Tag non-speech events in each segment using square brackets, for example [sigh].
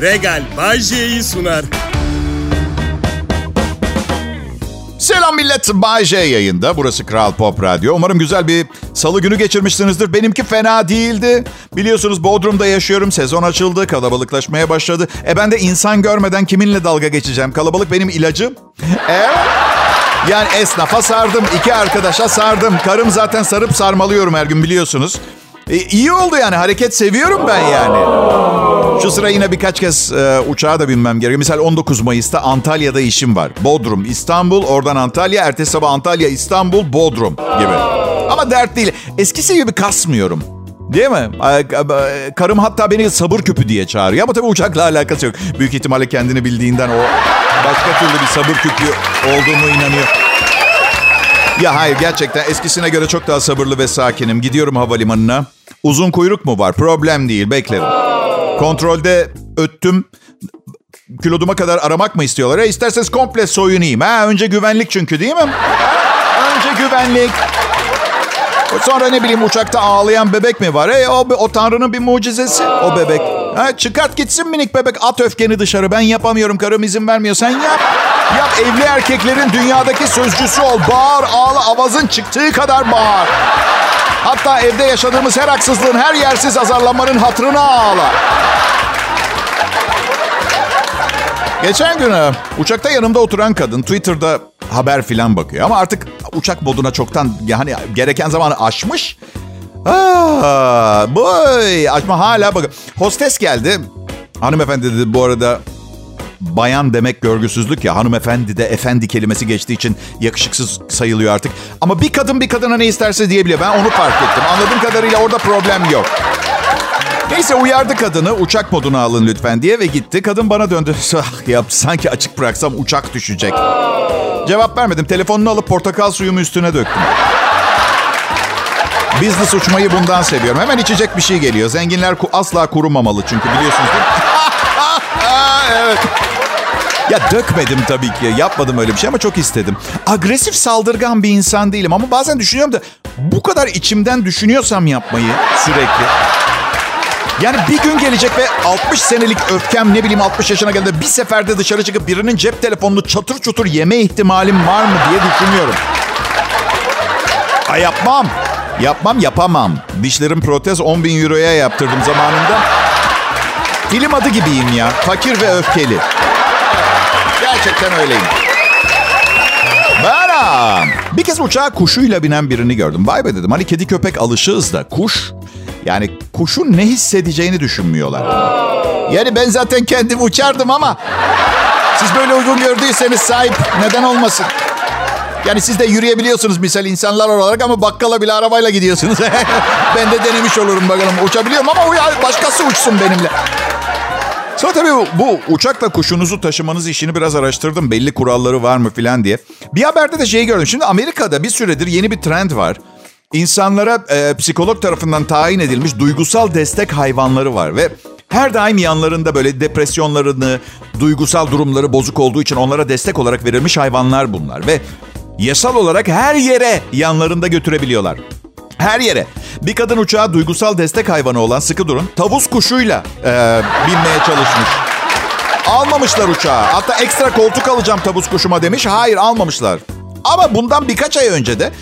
Regal Bajje'yi sunar. Selam millet. Bay J yayında. Burası Kral Pop Radyo. Umarım güzel bir salı günü geçirmişsinizdir. Benimki fena değildi. Biliyorsunuz Bodrum'da yaşıyorum. Sezon açıldı. Kalabalıklaşmaya başladı. E ben de insan görmeden kiminle dalga geçeceğim? Kalabalık benim ilacım. Evet. Yani esnafa sardım. iki arkadaşa sardım. Karım zaten sarıp sarmalıyorum her gün biliyorsunuz. E, iyi oldu yani. Hareket seviyorum ben yani. Şu sıra yine birkaç kez e, uçağa da binmem gerekiyor. Misal 19 Mayıs'ta Antalya'da işim var. Bodrum, İstanbul, oradan Antalya. Ertesi sabah Antalya, İstanbul, Bodrum gibi. Ama dert değil. Eskisi gibi kasmıyorum. Değil mi? Karım hatta beni sabır küpü diye çağırıyor. Ama tabii uçakla alakası yok. Büyük ihtimalle kendini bildiğinden o başka türlü bir sabır küpü olduğumu inanıyor. Ya hayır gerçekten eskisine göre çok daha sabırlı ve sakinim. Gidiyorum havalimanına. Uzun kuyruk mu var? Problem değil beklerim. Kontrolde öttüm. Kiloduma kadar aramak mı istiyorlar? E isterseniz komple soyunayım. Ha, önce güvenlik çünkü değil mi? Önce güvenlik. Sonra ne bileyim uçakta ağlayan bebek mi var? E o, o Tanrı'nın bir mucizesi o bebek. Ha, çıkart gitsin minik bebek. At öfkeni dışarı. Ben yapamıyorum. Karım izin vermiyor. Sen yap. Yap evli erkeklerin dünyadaki sözcüsü ol. Bağır, ağla, avazın çıktığı kadar bağır. Hatta evde yaşadığımız her haksızlığın, her yersiz azarlamanın hatırına ağla. Geçen gün e, uçakta yanımda oturan kadın Twitter'da haber filan bakıyor. Ama artık uçak moduna çoktan yani gereken zamanı aşmış. Aa, boy, açma hala bak. Hostes geldi. Hanımefendi dedi bu arada bayan demek görgüsüzlük ya. Hanımefendi de efendi kelimesi geçtiği için yakışıksız sayılıyor artık. Ama bir kadın bir kadına ne isterse diyebiliyor. Ben onu fark ettim. Anladığım kadarıyla orada problem yok. Neyse uyardı kadını uçak moduna alın lütfen diye ve gitti. Kadın bana döndü. [laughs] Ah, ya, sanki açık bıraksam uçak düşecek. Cevap vermedim. Telefonunu alıp portakal suyumu üstüne döktüm. Business uçmayı bundan seviyorum. Hemen içecek bir şey geliyor. Zenginler asla kurumamalı çünkü biliyorsunuz [laughs] evet. Ya dökmedim tabii ki. Yapmadım öyle bir şey ama çok istedim. Agresif saldırgan bir insan değilim ama bazen düşünüyorum da bu kadar içimden düşünüyorsam yapmayı sürekli. Yani bir gün gelecek ve 60 senelik öfkem ne bileyim 60 yaşına geldiğinde bir seferde dışarı çıkıp birinin cep telefonunu çatır çutur yeme ihtimalim var mı diye düşünüyorum. Ay yapmam. Yapmam yapamam. Dişlerim protez 10 bin euroya yaptırdım zamanında. Film adı gibiyim ya. Fakir ve öfkeli. Gerçekten öyleyim. Beram. Bir kez uçağa kuşuyla binen birini gördüm. Vay be dedim. Hani kedi köpek alışığız da kuş. Yani kuşun ne hissedeceğini düşünmüyorlar. Yani ben zaten kendim uçardım ama siz böyle uygun gördüyseniz sahip neden olmasın? Yani siz de yürüyebiliyorsunuz misal insanlar olarak ama bakkala bile arabayla gidiyorsunuz. [laughs] ben de denemiş olurum bakalım. Uçabiliyorum ama başkası uçsun benimle. Sonra tabii bu uçakla kuşunuzu taşımanız işini biraz araştırdım. Belli kuralları var mı filan diye. Bir haberde de şey gördüm. Şimdi Amerika'da bir süredir yeni bir trend var. İnsanlara e, psikolog tarafından tayin edilmiş duygusal destek hayvanları var ve her daim yanlarında böyle depresyonlarını, duygusal durumları bozuk olduğu için onlara destek olarak verilmiş hayvanlar bunlar ve yasal olarak her yere yanlarında götürebiliyorlar. Her yere. Bir kadın uçağa duygusal destek hayvanı olan sıkı durun tavus kuşuyla e, binmeye çalışmış. Almamışlar uçağı. Hatta ekstra koltuk alacağım tavus kuşuma demiş. Hayır almamışlar. Ama bundan birkaç ay önce de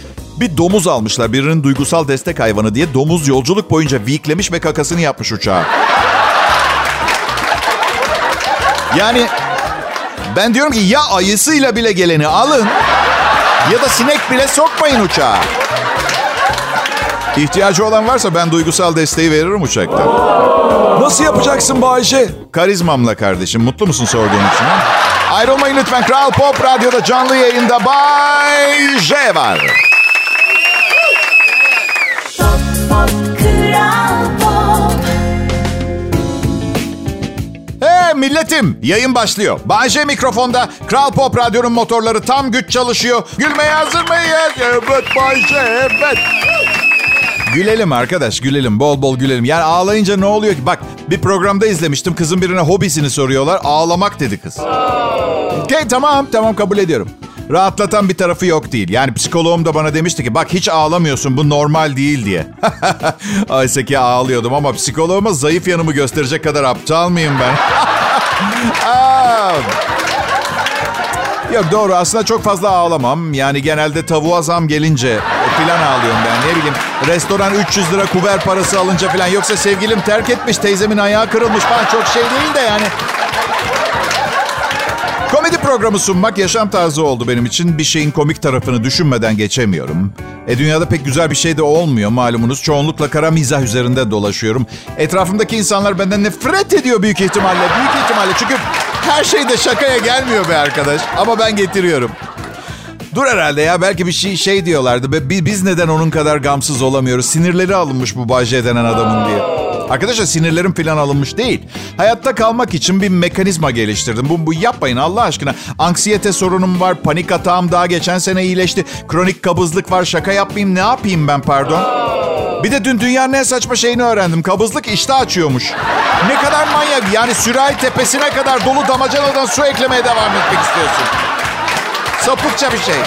bir domuz almışlar. Birinin duygusal destek hayvanı diye. Domuz yolculuk boyunca viklemiş ve kakasını yapmış uçağa. Yani ben diyorum ki ya ayısıyla bile geleni alın ya da sinek bile sokmayın uçağa. İhtiyacı olan varsa ben duygusal desteği veririm uçakta. Nasıl yapacaksın Bayce? Karizmamla kardeşim. Mutlu musun sorduğun için? Ayrılmayın lütfen. Kral Pop Radyo'da canlı yayında Bay J var. Hey milletim yayın başlıyor. Bayce mikrofonda Kral Pop Radyo'nun motorları tam güç çalışıyor. Gülmeye hazır mıyız? Evet Bayce evet. Gülelim arkadaş gülelim bol bol gülelim. Yani ağlayınca ne oluyor ki? Bak bir programda izlemiştim kızın birine hobisini soruyorlar. Ağlamak dedi kız. Okey tamam tamam kabul ediyorum. Rahatlatan bir tarafı yok değil. Yani psikoloğum da bana demişti ki bak hiç ağlamıyorsun bu normal değil diye. [laughs] Oysa ki ağlıyordum ama psikoloğuma zayıf yanımı gösterecek kadar aptal mıyım ben? [laughs] Aa. Yok doğru aslında çok fazla ağlamam. Yani genelde tavuğa zam gelince filan ağlıyorum ben. Ne bileyim restoran 300 lira kuver parası alınca filan. Yoksa sevgilim terk etmiş teyzemin ayağı kırılmış falan çok şey değil de yani. Komedi programı sunmak yaşam tarzı oldu benim için. Bir şeyin komik tarafını düşünmeden geçemiyorum. E dünyada pek güzel bir şey de olmuyor malumunuz. Çoğunlukla kara mizah üzerinde dolaşıyorum. Etrafımdaki insanlar benden nefret ediyor büyük ihtimalle. Büyük ihtimalle çünkü her şey de şakaya gelmiyor be arkadaş. Ama ben getiriyorum. Dur herhalde ya belki bir şey şey diyorlardı. Biz neden onun kadar gamsız olamıyoruz? Sinirleri alınmış bu Bayce denen adamın diye. Arkadaşlar sinirlerim falan alınmış değil. Hayatta kalmak için bir mekanizma geliştirdim. Bu, bu yapmayın Allah aşkına. Anksiyete sorunum var, panik atağım daha geçen sene iyileşti. Kronik kabızlık var, şaka yapmayayım ne yapayım ben pardon? Bir de dün dünyanın en saçma şeyini öğrendim. Kabızlık iştah açıyormuş. Ne kadar manyak. Yani sürahi tepesine kadar dolu damacanadan su eklemeye devam etmek istiyorsun. Sapıkça bir şey. [laughs]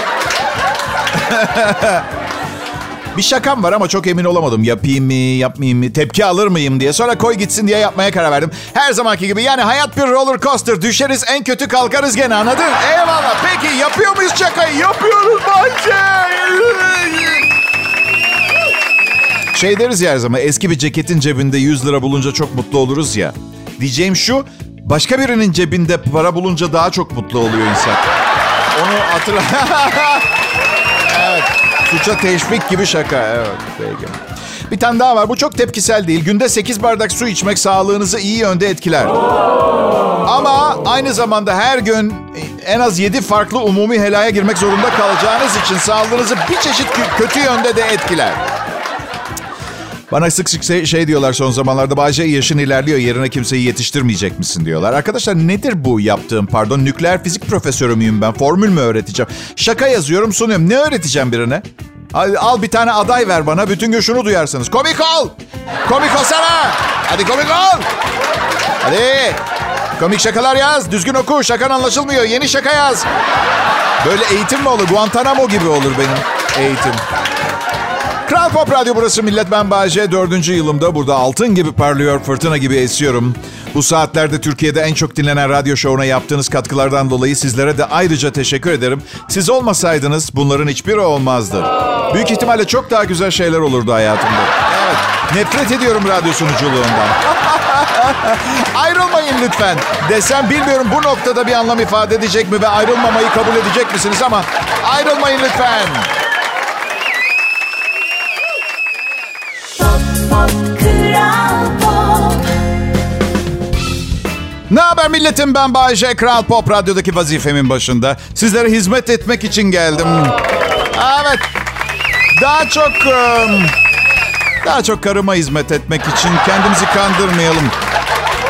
bir şakam var ama çok emin olamadım. Yapayım mı, yapmayayım mı, tepki alır mıyım diye. Sonra koy gitsin diye yapmaya karar verdim. Her zamanki gibi yani hayat bir roller coaster. Düşeriz en kötü kalkarız gene anladın? Eyvallah. Peki yapıyor muyuz şakayı? Yapıyoruz bence. Şey deriz ya her zaman eski bir ceketin cebinde 100 lira bulunca çok mutlu oluruz ya. Diyeceğim şu başka birinin cebinde para bulunca daha çok mutlu oluyor insan. Onu hatırla. [laughs] evet. Suça teşvik gibi şaka. Evet. Peki. Bir tane daha var. Bu çok tepkisel değil. Günde 8 bardak su içmek sağlığınızı iyi yönde etkiler. Ama aynı zamanda her gün en az 7 farklı umumi helaya girmek zorunda kalacağınız için sağlığınızı bir çeşit kötü yönde de etkiler. Bana sık sık şey, şey diyorlar son zamanlarda. Bayce yaşın ilerliyor yerine kimseyi yetiştirmeyecek misin diyorlar. Arkadaşlar nedir bu yaptığım pardon? Nükleer fizik profesörü müyüm ben? Formül mü öğreteceğim? Şaka yazıyorum sunuyorum. Ne öğreteceğim birine? Al, al bir tane aday ver bana. Bütün gün şunu duyarsınız. Komik ol. Komik olsana. Hadi komik ol. Hadi. Komik şakalar yaz. Düzgün oku. Şakan anlaşılmıyor. Yeni şaka yaz. Böyle eğitim mi olur? Guantanamo gibi olur benim eğitim. Kral Pop Radyo burası Millet Ben Bayece. Dördüncü yılımda burada altın gibi parlıyor, fırtına gibi esiyorum. Bu saatlerde Türkiye'de en çok dinlenen radyo şovuna yaptığınız katkılardan dolayı sizlere de ayrıca teşekkür ederim. Siz olmasaydınız bunların hiçbiri olmazdı. Büyük ihtimalle çok daha güzel şeyler olurdu hayatımda. Evet, nefret ediyorum radyo sunuculuğundan. [laughs] Ayrılmayın lütfen. Desem bilmiyorum bu noktada bir anlam ifade edecek mi ve ayrılmamayı kabul edecek misiniz ama ayrılmayın lütfen. Ne haber milletim ben Bayece Kral Pop Radyo'daki vazifemin başında. Sizlere hizmet etmek için geldim. Evet. Daha çok... Daha çok karıma hizmet etmek için kendimizi kandırmayalım.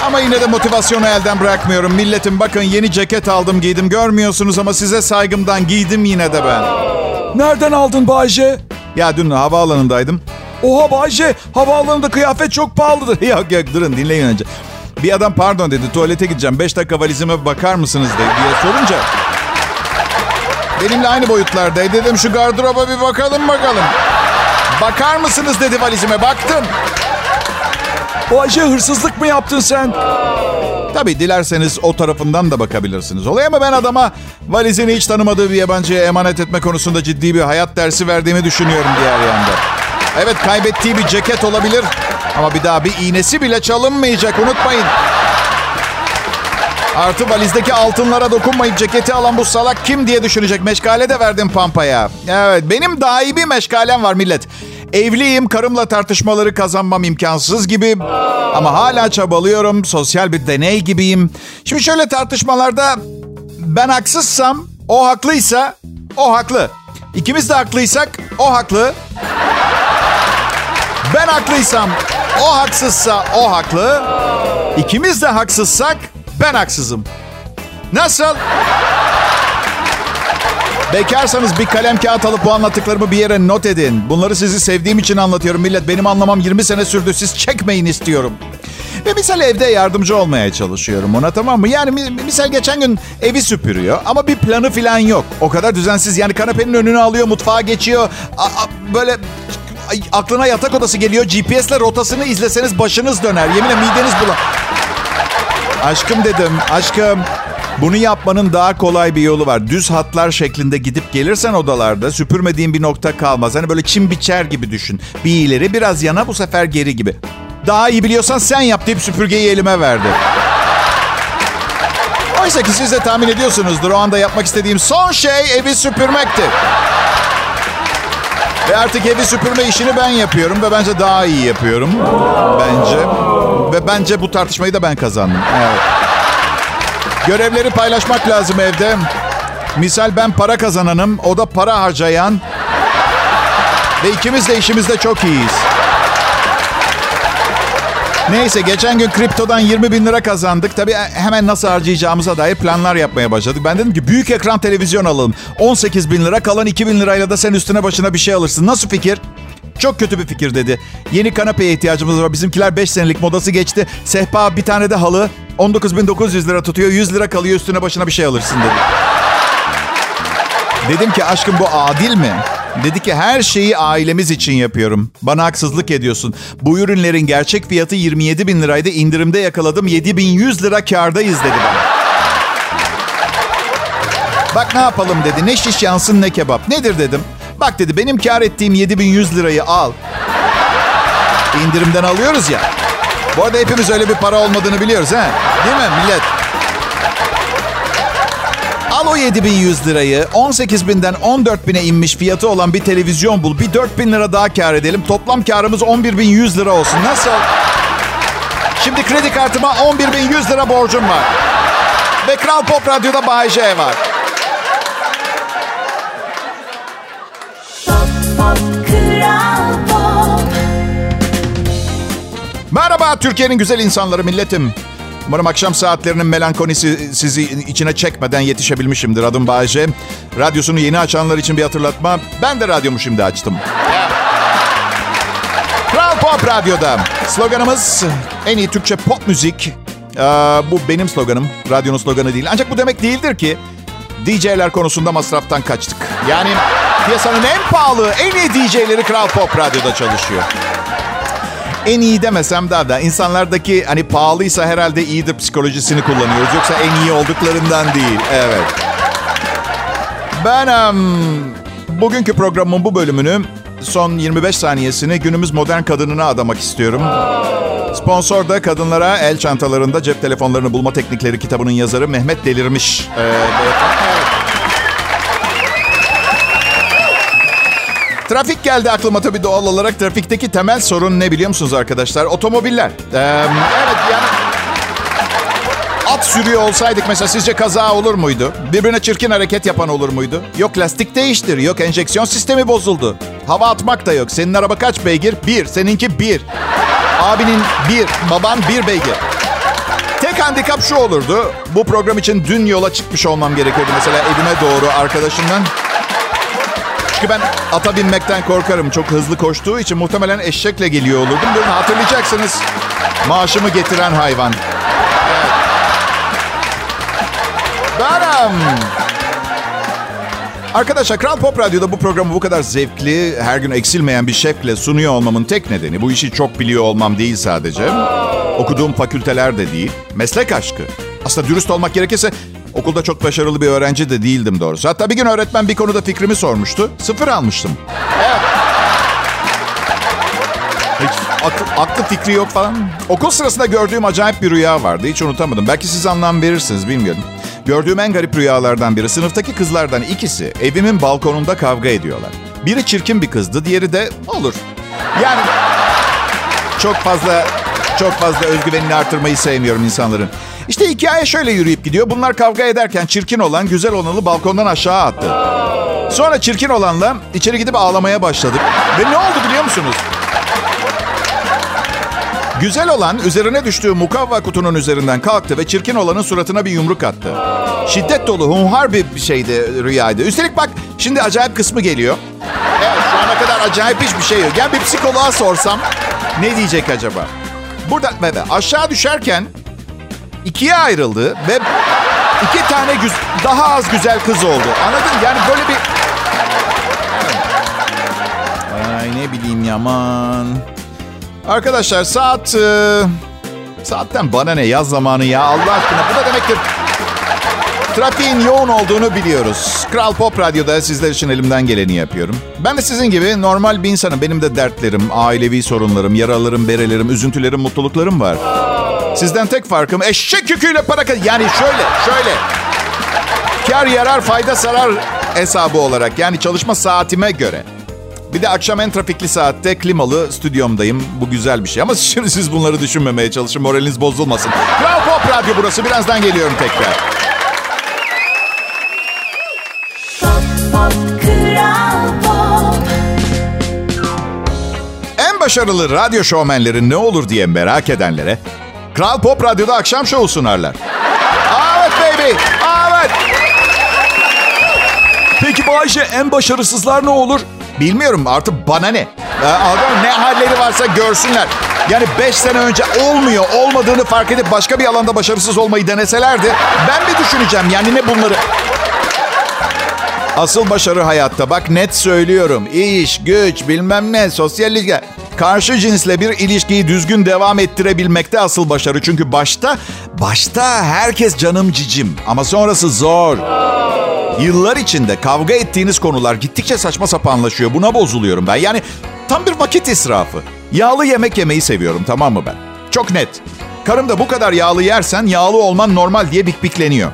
Ama yine de motivasyonu elden bırakmıyorum. Milletim bakın yeni ceket aldım giydim. Görmüyorsunuz ama size saygımdan giydim yine de ben. Nereden aldın Bayce? Ya dün havaalanındaydım. Oha Bayce havaalanında kıyafet çok pahalıdır. [laughs] yok yok durun dinleyin önce. Bir adam pardon dedi tuvalete gideceğim. Beş dakika valizime bakar mısınız diye sorunca. Benimle aynı boyutlardaydı. Dedim şu gardıroba bir bakalım bakalım. Bakar mısınız dedi valizime. Baktım. O Ayşe hırsızlık mı yaptın sen? Tabii dilerseniz o tarafından da bakabilirsiniz. Olay ama ben adama valizini hiç tanımadığı bir yabancıya emanet etme konusunda ciddi bir hayat dersi verdiğimi düşünüyorum diğer yanda. Evet kaybettiği bir ceket olabilir ama bir daha bir iğnesi bile çalınmayacak unutmayın. Artı valizdeki altınlara dokunmayıp ceketi alan bu salak kim diye düşünecek. Meşgale de verdim Pampa'ya. Evet benim daimi meşgalem var millet. Evliyim, karımla tartışmaları kazanmam imkansız gibi. Ama hala çabalıyorum, sosyal bir deney gibiyim. Şimdi şöyle tartışmalarda ben haksızsam, o haklıysa, o haklı. İkimiz de haklıysak, o haklı. Ben haklıysam, o haksızsa, o haklı. İkimiz de haksızsak, ben haksızım. Nasıl? Bekarsanız bir kalem kağıt alıp bu anlattıklarımı bir yere not edin. Bunları sizi sevdiğim için anlatıyorum millet. Benim anlamam 20 sene sürdü. Siz çekmeyin istiyorum. Ve misal evde yardımcı olmaya çalışıyorum ona tamam mı? Yani misal geçen gün evi süpürüyor ama bir planı falan yok. O kadar düzensiz yani kanepenin önünü alıyor, mutfağa geçiyor. A- a- böyle aklına yatak odası geliyor. GPS'le rotasını izleseniz başınız döner. Yeminle mideniz bulan. Aşkım dedim. Aşkım. Bunu yapmanın daha kolay bir yolu var. Düz hatlar şeklinde gidip gelirsen odalarda süpürmediğin bir nokta kalmaz. Hani böyle çim biçer gibi düşün. Bir ileri biraz yana bu sefer geri gibi. Daha iyi biliyorsan sen yap deyip süpürgeyi elime verdi. Oysa ki siz de tahmin ediyorsunuzdur. O anda yapmak istediğim son şey evi süpürmekti. Ve artık evi süpürme işini ben yapıyorum ve bence daha iyi yapıyorum. Bence. Ve bence bu tartışmayı da ben kazandım. Evet. Görevleri paylaşmak lazım evde. Misal ben para kazananım, o da para harcayan. Ve ikimiz de işimizde çok iyiyiz. Neyse geçen gün kriptodan 20 bin lira kazandık. Tabii hemen nasıl harcayacağımıza dair planlar yapmaya başladık. Ben dedim ki büyük ekran televizyon alalım. 18 bin lira kalan 2 bin lirayla da sen üstüne başına bir şey alırsın. Nasıl fikir? Çok kötü bir fikir dedi. Yeni kanepeye ihtiyacımız var. Bizimkiler 5 senelik modası geçti. Sehpa bir tane de halı. 19.900 lira tutuyor. 100 lira kalıyor üstüne başına bir şey alırsın dedi. Dedim ki aşkım bu adil mi? Dedi ki her şeyi ailemiz için yapıyorum. Bana haksızlık ediyorsun. Bu ürünlerin gerçek fiyatı 27 bin liraydı. İndirimde yakaladım 7100 lira kardayız dedi bana. Bak ne yapalım dedi. Ne şiş yansın ne kebap. Nedir dedim. Bak dedi benim kar ettiğim 7100 lirayı al. İndirimden alıyoruz ya. Bu arada hepimiz öyle bir para olmadığını biliyoruz ha. Değil mi millet? Al o 7100 lirayı 18 binden 14 bine inmiş fiyatı olan bir televizyon bul. Bir 4 bin lira daha kar edelim. Toplam karımız 11.100 lira olsun. Nasıl? Şimdi kredi kartıma 11.100 lira borcum var. Ve Kral Pop Radyo'da Bay J var. Merhaba Türkiye'nin güzel insanları milletim. Umarım akşam saatlerinin melankolisi sizi içine çekmeden yetişebilmişimdir. Adım Bayece. Radyosunu yeni açanlar için bir hatırlatma. Ben de radyomu şimdi açtım. Kral Pop Radyo'da. Sloganımız en iyi Türkçe pop müzik. Ee, bu benim sloganım. Radyonun sloganı değil. Ancak bu demek değildir ki DJ'ler konusunda masraftan kaçtık. Yani piyasanın en pahalı, en iyi DJ'leri Kral Pop Radyo'da çalışıyor. En iyi demesem daha da insanlardaki hani pahalıysa herhalde iyidir psikolojisini kullanıyoruz. Yoksa en iyi olduklarından değil. Evet. Ben um, bugünkü programın bu bölümünü son 25 saniyesini günümüz modern kadınına adamak istiyorum. Sponsor da kadınlara el çantalarında cep telefonlarını bulma teknikleri kitabının yazarı Mehmet Delirmiş. Ee, Trafik geldi aklıma tabii doğal olarak. Trafikteki temel sorun ne biliyor musunuz arkadaşlar? Otomobiller. Ee, evet yani... At sürüyor olsaydık mesela sizce kaza olur muydu? Birbirine çirkin hareket yapan olur muydu? Yok lastik değiştir, yok enjeksiyon sistemi bozuldu. Hava atmak da yok. Senin araba kaç beygir? Bir. Seninki bir. Abinin bir, baban bir beygir. Tek handikap şu olurdu. Bu program için dün yola çıkmış olmam gerekiyordu. Mesela evime doğru arkadaşımdan. Çünkü ben ata binmekten korkarım. Çok hızlı koştuğu için muhtemelen eşekle geliyor olurdum. Bunu hatırlayacaksınız. Maaşımı getiren hayvan. Benim. Arkadaşlar Kral Pop Radyo'da bu programı bu kadar zevkli, her gün eksilmeyen bir şefle sunuyor olmamın tek nedeni bu işi çok biliyor olmam değil sadece. Okuduğum fakülteler de değil, meslek aşkı. Aslında dürüst olmak gerekirse Okulda çok başarılı bir öğrenci de değildim doğrusu. Hatta bir gün öğretmen bir konuda fikrimi sormuştu. Sıfır almıştım. Evet. Hiç aklı, aklı fikri yok falan. Okul sırasında gördüğüm acayip bir rüya vardı. Hiç unutamadım. Belki siz anlam verirsiniz bilmiyorum. Gördüğüm en garip rüyalardan biri. Sınıftaki kızlardan ikisi evimin balkonunda kavga ediyorlar. Biri çirkin bir kızdı, diğeri de olur. Yani çok fazla çok fazla özgüvenini artırmayı sevmiyorum insanların. İşte hikaye şöyle yürüyüp gidiyor. Bunlar kavga ederken çirkin olan güzel olanı balkondan aşağı attı. Sonra çirkin olanla içeri gidip ağlamaya başladık. Ve ne oldu biliyor musunuz? Güzel olan üzerine düştüğü mukavva kutunun üzerinden kalktı ve çirkin olanın suratına bir yumruk attı. Şiddet dolu, hunhar bir şeydi, rüyaydı. Üstelik bak şimdi acayip kısmı geliyor. Evet şu ana kadar acayip hiçbir şey yok. Gel bir psikoloğa sorsam ne diyecek acaba? Burada ve aşağı düşerken ikiye ayrıldı ve iki tane güz daha az güzel kız oldu. Anladın? Yani böyle bir... Ay ne bileyim yaman. Arkadaşlar saat... E, Saatten bana ne yaz zamanı ya Allah aşkına. Bu da demektir Trafiğin yoğun olduğunu biliyoruz. Kral Pop Radyo'da sizler için elimden geleni yapıyorum. Ben de sizin gibi normal bir insanım. Benim de dertlerim, ailevi sorunlarım, yaralarım, berelerim, üzüntülerim, mutluluklarım var. Sizden tek farkım eşek yüküyle para Yani şöyle, şöyle. Kar yarar, fayda sarar hesabı olarak. Yani çalışma saatime göre. Bir de akşam en trafikli saatte klimalı stüdyomdayım. Bu güzel bir şey. Ama [laughs] şimdi siz bunları düşünmemeye çalışın. Moraliniz bozulmasın. Kral Pop Radyo burası. Birazdan geliyorum tekrar. Başarılı radyo şovmenleri ne olur diye merak edenlere Kral Pop Radyo'da akşam şovu sunarlar. Evet baby, evet. Peki Bayce en başarısızlar ne olur? Bilmiyorum artık bana ne? Ee, Adam ne halleri varsa görsünler. Yani 5 sene önce olmuyor, olmadığını fark edip başka bir alanda başarısız olmayı deneselerdi ben bir düşüneceğim yani ne bunları. Asıl başarı hayatta bak net söylüyorum. İş, güç, bilmem ne, sosyal ilişki. Karşı cinsle bir ilişkiyi düzgün devam ettirebilmekte asıl başarı. Çünkü başta, başta herkes canım cicim. Ama sonrası zor. Yıllar içinde kavga ettiğiniz konular gittikçe saçma sapanlaşıyor. Buna bozuluyorum ben. Yani tam bir vakit israfı. Yağlı yemek yemeyi seviyorum tamam mı ben? Çok net. Karım da bu kadar yağlı yersen yağlı olman normal diye bikbikleniyor.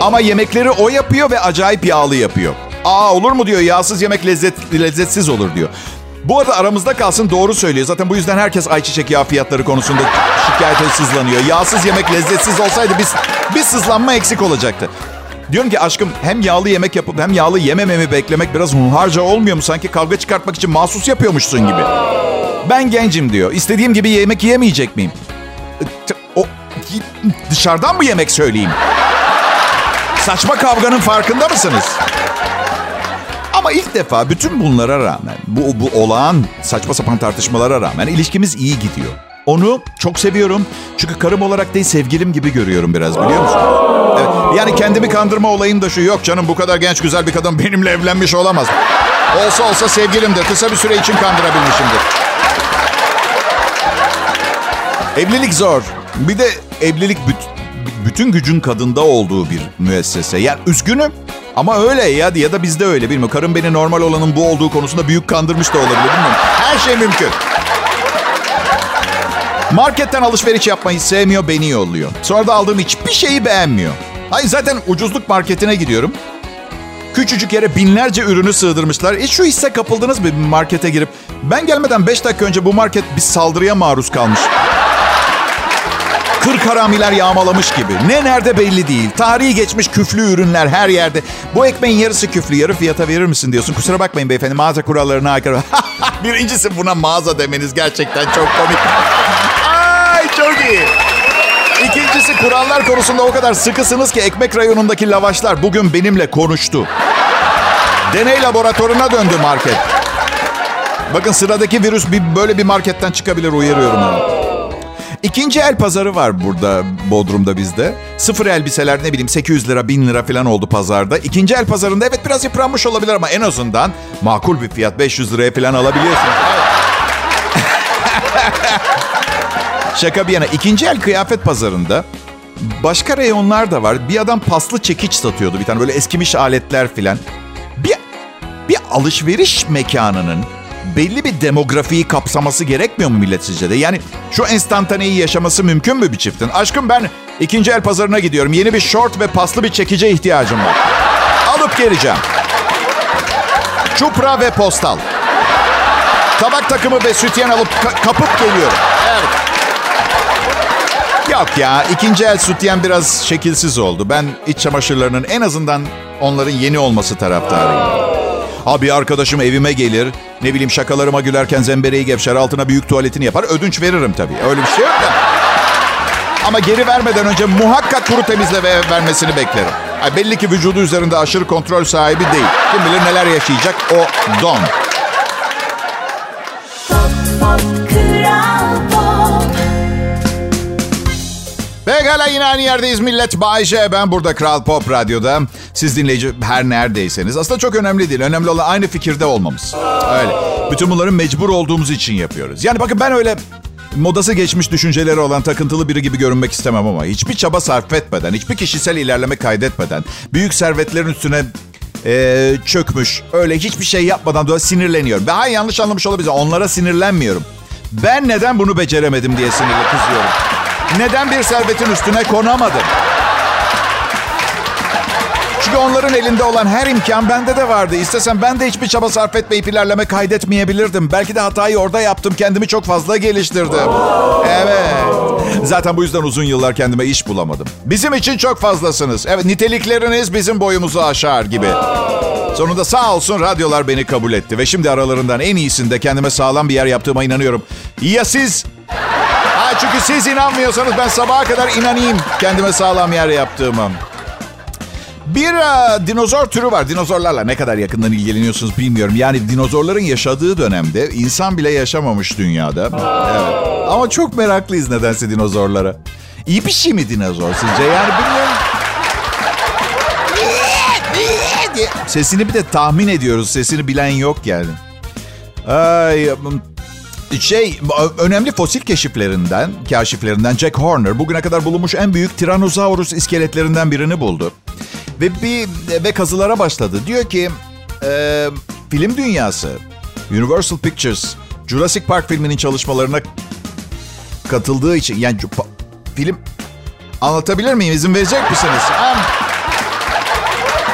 Ama yemekleri o yapıyor ve acayip yağlı yapıyor. Aa olur mu diyor yağsız yemek lezzet, lezzetsiz olur diyor. Bu arada aramızda kalsın doğru söylüyor. Zaten bu yüzden herkes ayçiçek yağı fiyatları konusunda şikayete sızlanıyor. Yağsız yemek lezzetsiz olsaydı biz bir sızlanma eksik olacaktı. Diyorum ki aşkım hem yağlı yemek yapıp hem yağlı yemememi beklemek biraz hunharca olmuyor mu? Sanki kavga çıkartmak için mahsus yapıyormuşsun gibi. Ben gencim diyor. İstediğim gibi yemek yiyemeyecek miyim? O dışarıdan mı yemek söyleyeyim? Saçma kavganın farkında mısınız? Ama ilk defa bütün bunlara rağmen, bu, bu olağan saçma sapan tartışmalara rağmen ilişkimiz iyi gidiyor. Onu çok seviyorum. Çünkü karım olarak değil sevgilim gibi görüyorum biraz biliyor musun? Evet, yani kendimi kandırma olayım da şu. Yok canım bu kadar genç güzel bir kadın benimle evlenmiş olamaz. Olsa olsa sevgilimdir. Kısa bir süre için kandırabilmişimdir. Evlilik zor. Bir de evlilik büt- bütün gücün kadında olduğu bir müessese. Yani üzgünüm ama öyle ya ya da bizde öyle bilmiyorum. Karım beni normal olanın bu olduğu konusunda büyük kandırmış da olabilir bilmiyorum. Her şey mümkün. Marketten alışveriş yapmayı sevmiyor, beni yolluyor. Sonra da aldığım hiçbir şeyi beğenmiyor. Hayır zaten ucuzluk marketine gidiyorum. Küçücük yere binlerce ürünü sığdırmışlar. Hiç şu hisse kapıldınız mı markete girip? Ben gelmeden 5 dakika önce bu market bir saldırıya maruz kalmış. Kırk haramiler yağmalamış gibi. Ne nerede belli değil. Tarihi geçmiş küflü ürünler her yerde. Bu ekmeğin yarısı küflü, yarı fiyata verir misin diyorsun. Kusura bakmayın beyefendi mağaza kurallarına aykırı. [laughs] Birincisi buna mağaza demeniz gerçekten çok komik. Ay çok iyi. İkincisi kurallar konusunda o kadar sıkısınız ki ekmek rayonundaki lavaşlar bugün benimle konuştu. Deney laboratuvarına döndü market. Bakın sıradaki virüs bir, böyle bir marketten çıkabilir uyarıyorum onu. İkinci el pazarı var burada Bodrum'da bizde. Sıfır elbiseler ne bileyim 800 lira 1000 lira falan oldu pazarda. İkinci el pazarında evet biraz yıpranmış olabilir ama en azından makul bir fiyat 500 liraya falan alabiliyorsunuz. [laughs] Şaka bir yana ikinci el kıyafet pazarında başka reyonlar da var. Bir adam paslı çekiç satıyordu bir tane böyle eskimiş aletler filan. Bir, bir alışveriş mekanının belli bir demografiyi kapsaması gerekmiyor mu millet sizce de? Yani şu enstantaneyi yaşaması mümkün mü bir çiftin? Aşkım ben ikinci el pazarına gidiyorum. Yeni bir short ve paslı bir çekice ihtiyacım var. Alıp geleceğim. Çupra ve postal. Tabak takımı ve sütyen alıp ka- kapıp geliyorum. Evet. Yok ya ikinci el sütyen biraz şekilsiz oldu. Ben iç çamaşırlarının en azından onların yeni olması taraftarıyım. Ha bir arkadaşım evime gelir. Ne bileyim şakalarıma gülerken zembereği gevşer. Altına büyük tuvaletini yapar. Ödünç veririm tabii. Öyle bir şey yok da. Ama geri vermeden önce muhakkak kuru temizle ve vermesini beklerim. Ha, belli ki vücudu üzerinde aşırı kontrol sahibi değil. Kim bilir neler yaşayacak o don. Pekala yine aynı yerdeyiz millet. Bay J. Ben burada Kral Pop Radyo'da. Siz dinleyici her neredeyseniz. Aslında çok önemli değil. Önemli olan aynı fikirde olmamız. Öyle. Bütün bunları mecbur olduğumuz için yapıyoruz. Yani bakın ben öyle modası geçmiş düşünceleri olan takıntılı biri gibi görünmek istemem ama hiçbir çaba sarf etmeden, hiçbir kişisel ilerleme kaydetmeden, büyük servetlerin üstüne e, çökmüş, öyle hiçbir şey yapmadan da sinirleniyorum. Ben yanlış anlamış olabilir. Onlara sinirlenmiyorum. Ben neden bunu beceremedim diye sinirli kızıyorum. Neden bir servetin üstüne konamadım? Çünkü onların elinde olan her imkan bende de vardı. İstesem ben de hiçbir çaba sarf etmeyip ilerleme kaydetmeyebilirdim. Belki de hatayı orada yaptım. Kendimi çok fazla geliştirdim. Evet. Zaten bu yüzden uzun yıllar kendime iş bulamadım. Bizim için çok fazlasınız. Evet nitelikleriniz bizim boyumuzu aşar gibi. Sonunda sağ olsun radyolar beni kabul etti. Ve şimdi aralarından en iyisinde kendime sağlam bir yer yaptığıma inanıyorum. Ya siz? Çünkü siz inanmıyorsanız ben sabaha kadar inanayım kendime sağlam yer yaptığıma. Bir uh, dinozor türü var. Dinozorlarla ne kadar yakından ilgileniyorsunuz bilmiyorum. Yani dinozorların yaşadığı dönemde insan bile yaşamamış dünyada. Evet. Ama çok meraklıyız nedense dinozorlara. İyi bir şey mi dinozor sizce? Yani bilmiyorum. Sesini bir de tahmin ediyoruz. Sesini bilen yok yani. Ay, şey önemli fosil keşiflerinden, kaşiflerinden Jack Horner bugüne kadar bulunmuş en büyük Tyrannosaurus iskeletlerinden birini buldu. Ve bir ve kazılara başladı. Diyor ki e, film dünyası Universal Pictures Jurassic Park filminin çalışmalarına katıldığı için yani film anlatabilir miyim? İzin verecek misiniz? Hem,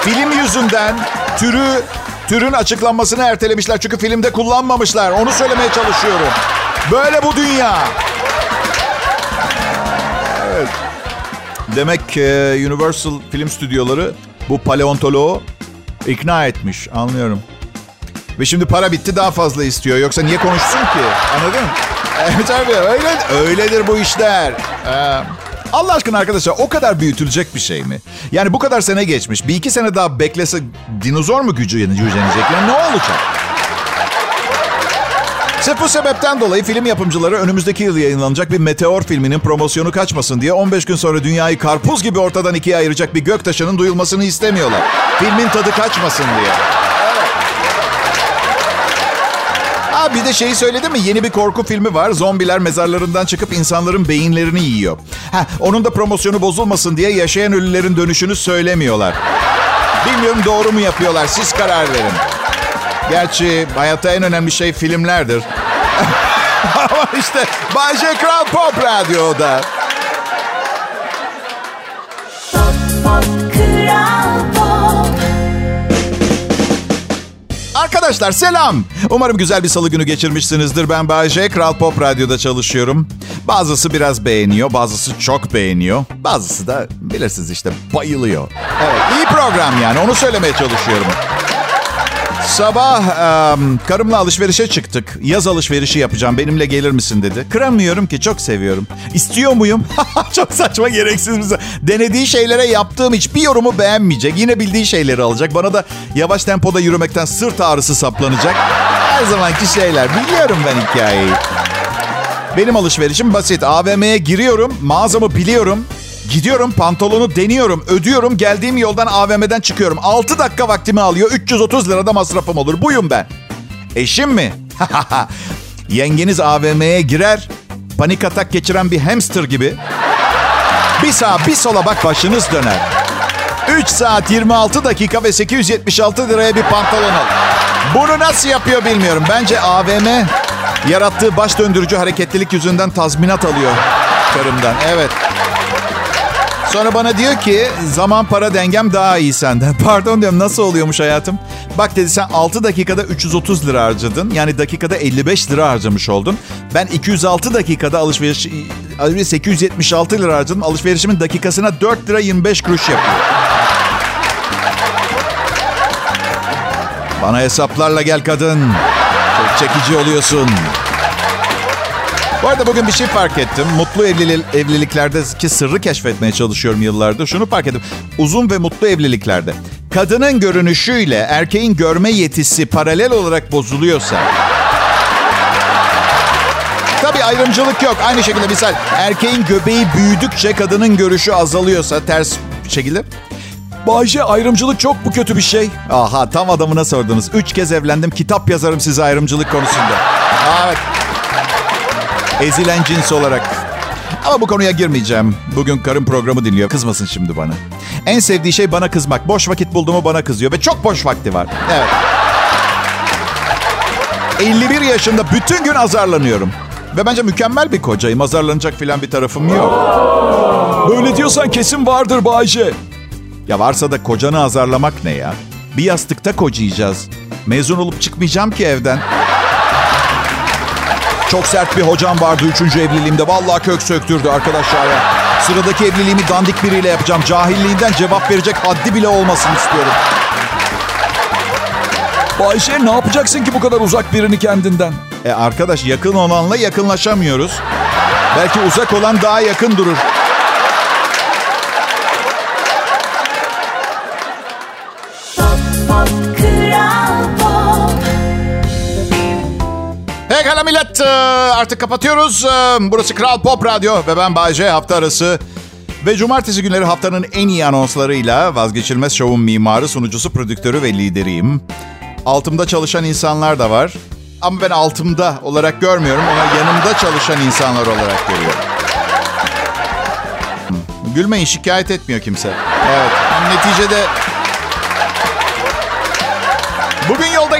film yüzünden türü türün açıklanmasını ertelemişler. Çünkü filmde kullanmamışlar. Onu söylemeye çalışıyorum. Böyle bu dünya. Evet. Demek ki Universal Film Stüdyoları bu paleontoloğu ikna etmiş. Anlıyorum. Ve şimdi para bitti daha fazla istiyor. Yoksa niye konuşsun ki? Anladın? Evet abi öyle, öyledir bu işler. Ee, Allah aşkına arkadaşlar o kadar büyütülecek bir şey mi? Yani bu kadar sene geçmiş. Bir iki sene daha beklese dinozor mu gücü gücenecek? Yani ne olacak? Sırf bu sebepten dolayı film yapımcıları önümüzdeki yıl yayınlanacak bir Meteor filminin promosyonu kaçmasın diye 15 gün sonra dünyayı karpuz gibi ortadan ikiye ayıracak bir göktaşının duyulmasını istemiyorlar. Filmin tadı kaçmasın diye. Ha bir de şeyi söyledi mi? Yeni bir korku filmi var. Zombiler mezarlarından çıkıp insanların beyinlerini yiyor. Ha, onun da promosyonu bozulmasın diye yaşayan ölülerin dönüşünü söylemiyorlar. Bilmiyorum doğru mu yapıyorlar. Siz karar verin. Gerçi hayatta en önemli şey filmlerdir. [laughs] Ama işte Bayce Kral Pop Radyo'da. Arkadaşlar selam. Umarım güzel bir salı günü geçirmişsinizdir. Ben Bayce, Kral Pop Radyo'da çalışıyorum. Bazısı biraz beğeniyor, bazısı çok beğeniyor. Bazısı da bilirsiniz işte bayılıyor. Evet, iyi program yani onu söylemeye çalışıyorum. Sabah um, karımla alışverişe çıktık. Yaz alışverişi yapacağım. Benimle gelir misin dedi. Kıramıyorum ki çok seviyorum. İstiyor muyum? [laughs] çok saçma gereksiz bir Denediği şeylere yaptığım hiçbir yorumu beğenmeyecek. Yine bildiği şeyleri alacak. Bana da yavaş tempoda yürümekten sırt ağrısı saplanacak. Her zamanki şeyler. Biliyorum ben hikayeyi. Benim alışverişim basit. AVM'ye giriyorum. Mağazamı biliyorum. Gidiyorum pantolonu deniyorum, ödüyorum, geldiğim yoldan AVM'den çıkıyorum. 6 dakika vaktimi alıyor, 330 lirada masrafım olur. Buyum ben. Eşim mi? [laughs] Yengeniz AVM'ye girer, panik atak geçiren bir hamster gibi. Bir sağa bir sola bak başınız döner. 3 saat 26 dakika ve 876 liraya bir pantolon al. Bunu nasıl yapıyor bilmiyorum. Bence AVM yarattığı baş döndürücü hareketlilik yüzünden tazminat alıyor karımdan. Evet. Sonra bana diyor ki zaman para dengem daha iyi senden. [laughs] Pardon diyorum nasıl oluyormuş hayatım? Bak dedi sen 6 dakikada 330 lira harcadın. Yani dakikada 55 lira harcamış oldun. Ben 206 dakikada alışveriş 876 lira harcadım. Alışverişimin dakikasına 4 lira 25 kuruş yapıyor. Bana hesaplarla gel kadın. Çok çekici oluyorsun. Bu arada bugün bir şey fark ettim. Mutlu evlili, evliliklerdeki sırrı keşfetmeye çalışıyorum yıllardır. Şunu fark ettim. Uzun ve mutlu evliliklerde kadının görünüşüyle erkeğin görme yetisi paralel olarak bozuluyorsa... Tabii ayrımcılık yok. Aynı şekilde misal erkeğin göbeği büyüdükçe kadının görüşü azalıyorsa ters şekilde Bayce ayrımcılık çok bu kötü bir şey. Aha tam adamına sordunuz. Üç kez evlendim kitap yazarım size ayrımcılık konusunda. Evet. Ezilen cins olarak. Ama bu konuya girmeyeceğim. Bugün karın programı dinliyor. Kızmasın şimdi bana. En sevdiği şey bana kızmak. Boş vakit bulduğumu bana kızıyor. Ve çok boş vakti var. Evet. 51 yaşında bütün gün azarlanıyorum. Ve bence mükemmel bir kocayım. Azarlanacak filan bir tarafım yok. Böyle diyorsan kesin vardır Bayce. Ya varsa da kocanı azarlamak ne ya? Bir yastıkta kocayacağız. Mezun olup çıkmayacağım ki evden. Çok sert bir hocam vardı üçüncü evliliğimde. Vallahi kök söktürdü arkadaşlar ya. Sıradaki evliliğimi dandik biriyle yapacağım. Cahilliğinden cevap verecek haddi bile olmasın istiyorum. Bayce ne yapacaksın ki bu kadar uzak birini kendinden? E arkadaş yakın olanla yakınlaşamıyoruz. Belki uzak olan daha yakın durur. Artık kapatıyoruz. E, Burası Kral Pop Radyo ve ben Bayce hafta arası. Ve cumartesi günleri haftanın en iyi anonslarıyla vazgeçilmez şovun mimarı, sunucusu, prodüktörü ve lideriyim. Altımda çalışan insanlar da var. Ama ben altımda olarak görmüyorum. Ona yanımda çalışan insanlar olarak görüyorum. Gülmeyin şikayet etmiyor kimse. Evet. Neticede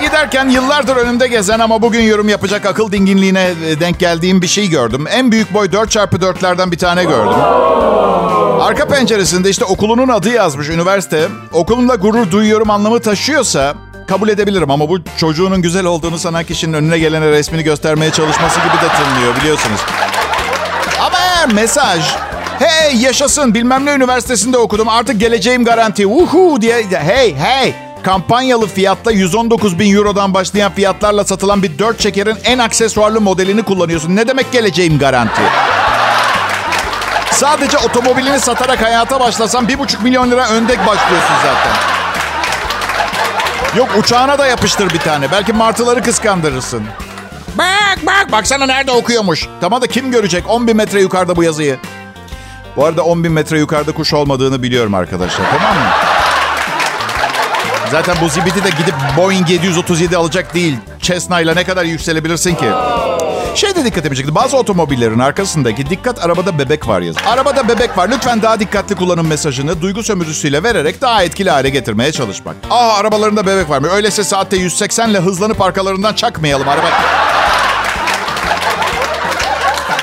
giderken yıllardır önümde gezen ama bugün yorum yapacak akıl dinginliğine e, denk geldiğim bir şey gördüm. En büyük boy 4x4'lerden bir tane gördüm. Arka penceresinde işte okulunun adı yazmış üniversite. Okulumla gurur duyuyorum anlamı taşıyorsa kabul edebilirim. Ama bu çocuğunun güzel olduğunu sanan kişinin önüne gelene resmini göstermeye çalışması gibi de tınlıyor biliyorsunuz. Ama eğer mesaj hey yaşasın bilmem ne üniversitesinde okudum artık geleceğim garanti uhu diye hey hey kampanyalı fiyatla 119 bin eurodan başlayan fiyatlarla satılan bir dört çekerin en aksesuarlı modelini kullanıyorsun. Ne demek geleceğim garanti? Sadece otomobilini satarak hayata başlasan bir buçuk milyon lira önde başlıyorsun zaten. Yok uçağına da yapıştır bir tane. Belki martıları kıskandırırsın. Bak bak baksana nerede okuyormuş. Tamam da kim görecek 10 bin metre yukarıda bu yazıyı. Bu arada 10 bin metre yukarıda kuş olmadığını biliyorum arkadaşlar tamam mı? Zaten bu zibidi de gidip Boeing 737 alacak değil. Cessna ile ne kadar yükselebilirsin ki? Şey de dikkatimi çekti. Bazı otomobillerin arkasındaki dikkat arabada bebek var yazıyor. Arabada bebek var. Lütfen daha dikkatli kullanın mesajını duygu sömürüsüyle vererek daha etkili hale getirmeye çalışmak. Aa arabalarında bebek var mı? Öyleyse saatte 180 ile hızlanıp arkalarından çakmayalım araba.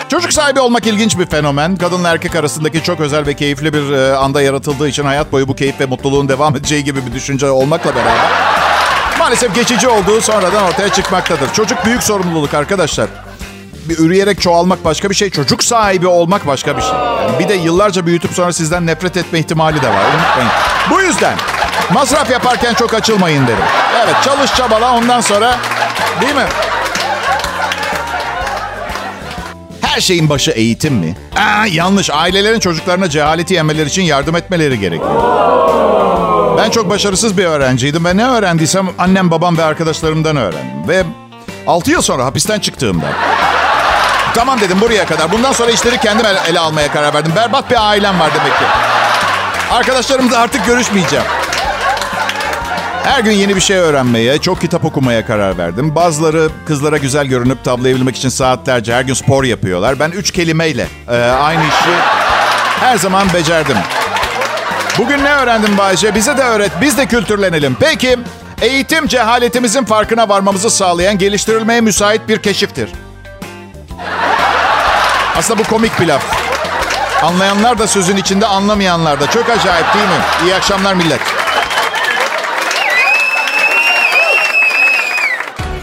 Çocuk sahibi olmak ilginç bir fenomen. Kadınla erkek arasındaki çok özel ve keyifli bir e, anda yaratıldığı için hayat boyu bu keyif ve mutluluğun devam edeceği gibi bir düşünce olmakla beraber maalesef geçici olduğu sonradan ortaya çıkmaktadır. Çocuk büyük sorumluluk arkadaşlar. Bir üreyerek çoğalmak başka bir şey. Çocuk sahibi olmak başka bir şey. Yani bir de yıllarca büyütüp sonra sizden nefret etme ihtimali de var. Unutmayın. Bu yüzden masraf yaparken çok açılmayın derim. Evet çalış çabala ondan sonra değil mi? Her şeyin başı eğitim mi? Aa, yanlış. Ailelerin çocuklarına cehaleti yemeleri için yardım etmeleri gerekiyor. Ben çok başarısız bir öğrenciydim ve ne öğrendiysem annem, babam ve arkadaşlarımdan öğrendim. Ve 6 yıl sonra hapisten çıktığımda tamam dedim buraya kadar. Bundan sonra işleri kendim ele, ele almaya karar verdim. Berbat bir ailem var demek ki. Arkadaşlarımla artık görüşmeyeceğim. Her gün yeni bir şey öğrenmeye, çok kitap okumaya karar verdim. Bazıları kızlara güzel görünüp tavlayabilmek için saatlerce her gün spor yapıyorlar. Ben üç kelimeyle e, aynı işi her zaman becerdim. Bugün ne öğrendim Bayce? Bize de öğret, biz de kültürlenelim. Peki, eğitim cehaletimizin farkına varmamızı sağlayan geliştirilmeye müsait bir keşiftir. Aslında bu komik bir laf. Anlayanlar da sözün içinde, anlamayanlar da. Çok acayip değil mi? İyi akşamlar millet.